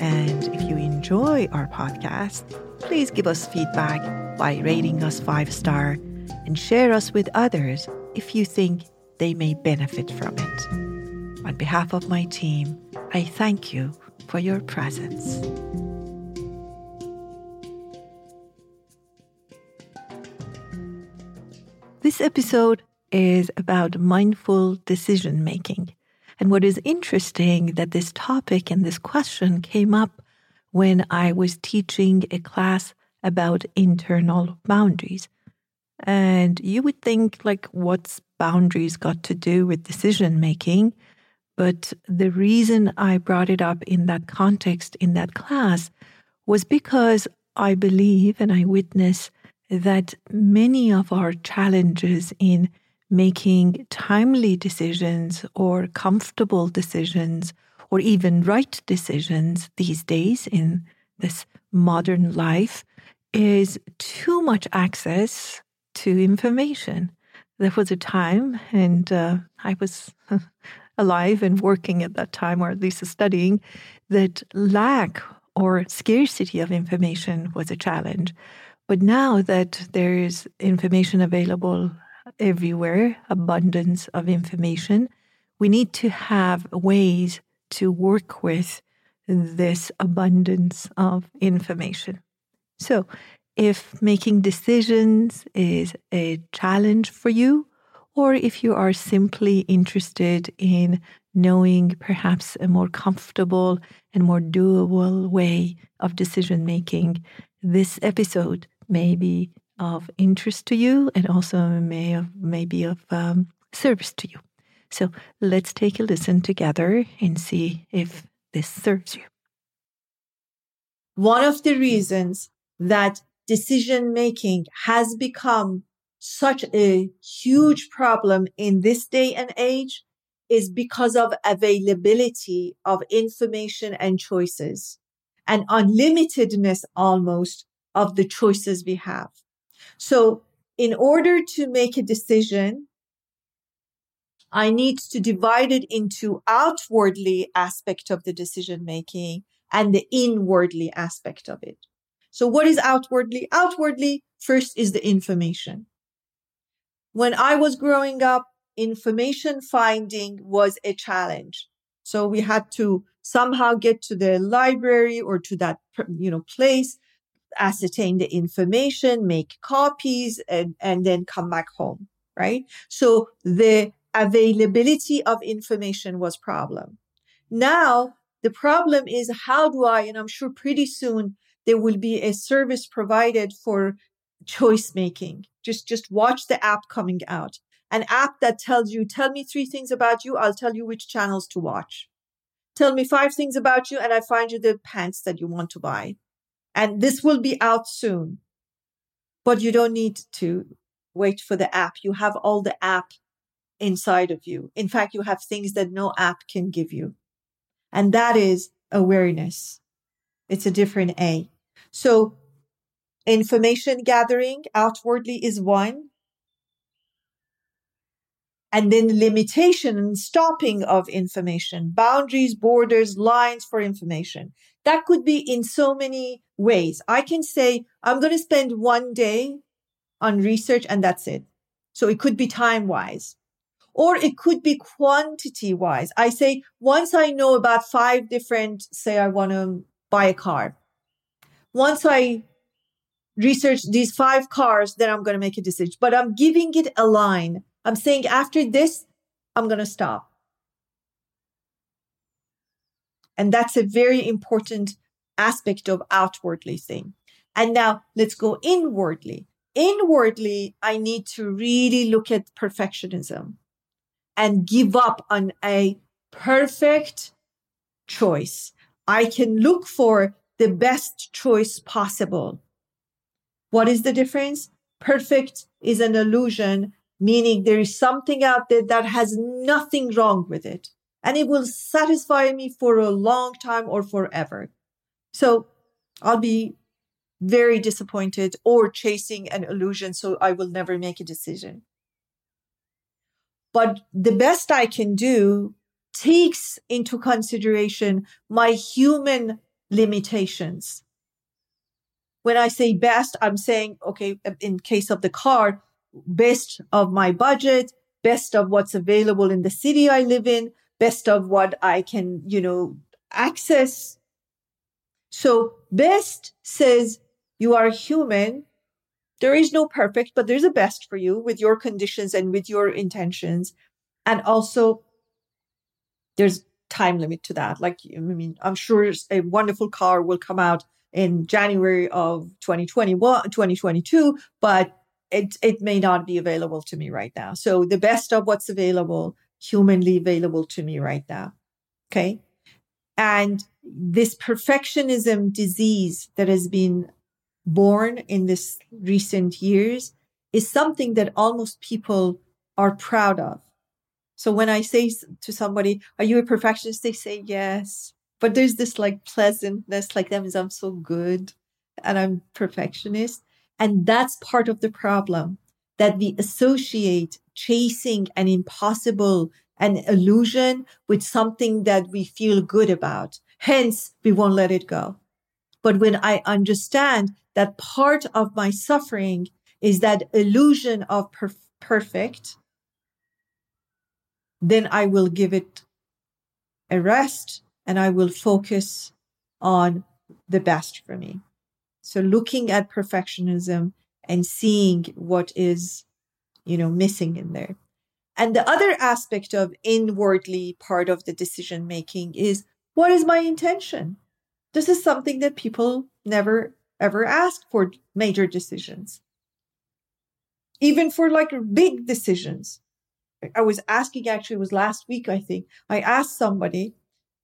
and if you enjoy our podcast, please give us feedback by rating us five star and share us with others if you think they may benefit from it. On behalf of my team, I thank you for your presence. This episode is about mindful decision making. And what is interesting that this topic and this question came up when I was teaching a class about internal boundaries. And you would think, like, what's boundaries got to do with decision making? But the reason I brought it up in that context in that class was because I believe and I witness that many of our challenges in making timely decisions or comfortable decisions or even right decisions these days in this modern life is too much access to information. There was a time, and uh, I was alive and working at that time, or at least studying, that lack or scarcity of information was a challenge. But now that there is information available everywhere, abundance of information. We need to have ways to work with this abundance of information. So, if making decisions is a challenge for you, or if you are simply interested in knowing perhaps a more comfortable and more doable way of decision making, this episode may be of interest to you and also may of, may be of um, service to you. So let's take a listen together and see if this serves you. One of the reasons that decision making has become such a huge problem in this day and age is because of availability of information and choices and unlimitedness almost of the choices we have. So in order to make a decision, I need to divide it into outwardly aspect of the decision making and the inwardly aspect of it. So what is outwardly? Outwardly, first is the information. When I was growing up, information finding was a challenge. So we had to somehow get to the library or to that, you know, place ascertain the information, make copies, and, and then come back home, right? So the availability of information was problem. Now the problem is how do I, and I'm sure pretty soon there will be a service provided for choice making. Just, just watch the app coming out. An app that tells you, tell me three things about you. I'll tell you which channels to watch. Tell me five things about you and I find you the pants that you want to buy. And this will be out soon. But you don't need to wait for the app. You have all the app inside of you. In fact, you have things that no app can give you. And that is awareness. It's a different A. So information gathering outwardly is one. And then limitation and stopping of information, boundaries, borders, lines for information. That could be in so many ways. I can say, I'm going to spend one day on research and that's it. So it could be time wise or it could be quantity wise. I say, once I know about five different, say I want to buy a car. Once I research these five cars, then I'm going to make a decision, but I'm giving it a line. I'm saying after this, I'm going to stop. And that's a very important aspect of outwardly thing. And now let's go inwardly. Inwardly, I need to really look at perfectionism and give up on a perfect choice. I can look for the best choice possible. What is the difference? Perfect is an illusion, meaning there is something out there that has nothing wrong with it and it will satisfy me for a long time or forever. So I'll be very disappointed or chasing an illusion. So I will never make a decision. But the best I can do takes into consideration my human limitations. When I say best, I'm saying, okay, in case of the car, best of my budget, best of what's available in the city I live in, best of what I can, you know, access. So best says you are human. There is no perfect, but there's a best for you with your conditions and with your intentions. And also there's time limit to that. Like, I mean, I'm sure a wonderful car will come out in January of 2021, 2022, but it, it may not be available to me right now. So the best of what's available, humanly available to me right now. Okay. And this perfectionism disease that has been born in this recent years is something that almost people are proud of. So when I say to somebody, are you a perfectionist? They say yes. But there's this like pleasantness, like that means I'm so good and I'm perfectionist. And that's part of the problem that we associate chasing an impossible, an illusion with something that we feel good about. Hence, we won't let it go. But when I understand that part of my suffering is that illusion of per- perfect, then I will give it a rest and I will focus on the best for me. So looking at perfectionism and seeing what is, you know, missing in there. And the other aspect of inwardly part of the decision making is what is my intention? This is something that people never ever ask for major decisions. Even for like big decisions. I was asking, actually, it was last week, I think. I asked somebody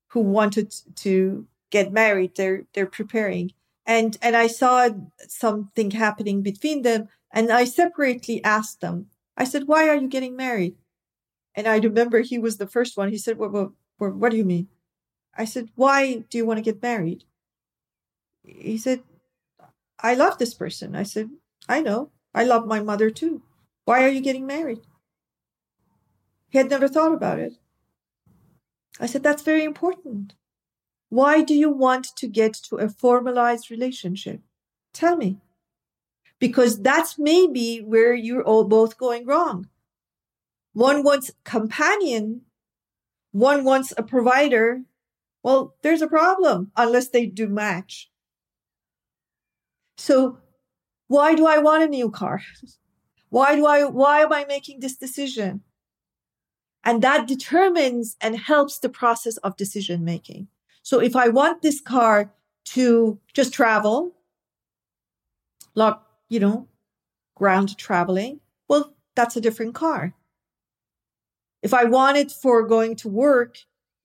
who wanted to get married. They're, they're preparing. And, and I saw something happening between them. And I separately asked them, I said, why are you getting married? And I remember he was the first one. He said, what, what, what do you mean? I said, why do you want to get married? He said, I love this person. I said, I know. I love my mother too. Why are you getting married? He had never thought about it. I said, That's very important. Why do you want to get to a formalized relationship? Tell me. Because that's maybe where you're all both going wrong. One wants companion, one wants a provider. Well, there's a problem unless they do match. So why do I want a new car? Why do I, why am I making this decision? And that determines and helps the process of decision making. So if I want this car to just travel, like, you know, ground traveling, well, that's a different car. If I want it for going to work,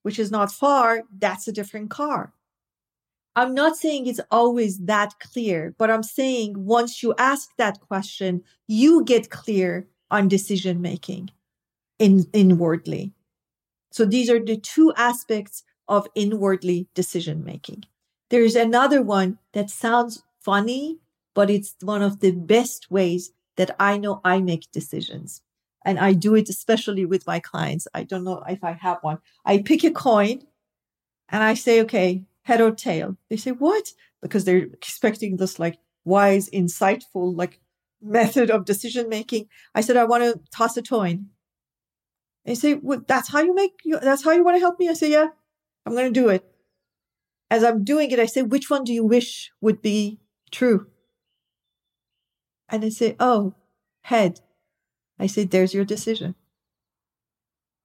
which is not far, that's a different car. I'm not saying it's always that clear, but I'm saying once you ask that question, you get clear on decision making in, inwardly. So these are the two aspects of inwardly decision making. There's another one that sounds funny, but it's one of the best ways that I know I make decisions. And I do it especially with my clients. I don't know if I have one. I pick a coin and I say, okay, head or tail. They say, what? Because they're expecting this like wise, insightful, like method of decision making. I said, I want to toss a coin. They say, well, that's how you make, you, that's how you want to help me? I say, yeah, I'm going to do it. As I'm doing it, I say, which one do you wish would be true? And they say, oh, head. I say, there's your decision.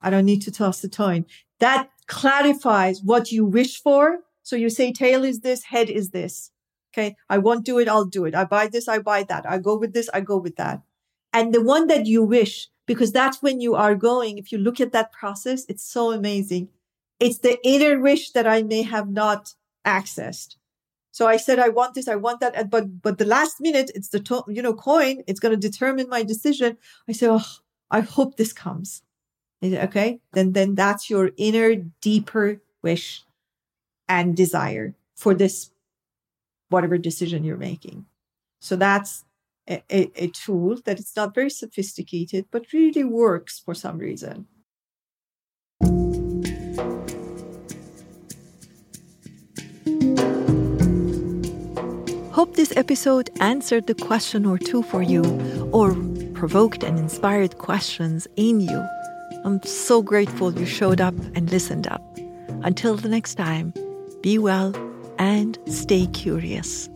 I don't need to toss the coin. That clarifies what you wish for so you say tail is this, head is this. Okay. I won't do it. I'll do it. I buy this. I buy that. I go with this. I go with that. And the one that you wish, because that's when you are going. If you look at that process, it's so amazing. It's the inner wish that I may have not accessed. So I said, I want this, I want that. But, but the last minute, it's the, to- you know, coin. It's going to determine my decision. I said, oh, I hope this comes. Okay. Then, then that's your inner, deeper wish and desire for this, whatever decision you're making. So that's a, a, a tool that it's not very sophisticated, but really works for some reason. Hope this episode answered the question or two for you or provoked and inspired questions in you. I'm so grateful you showed up and listened up. Until the next time, be well and stay curious.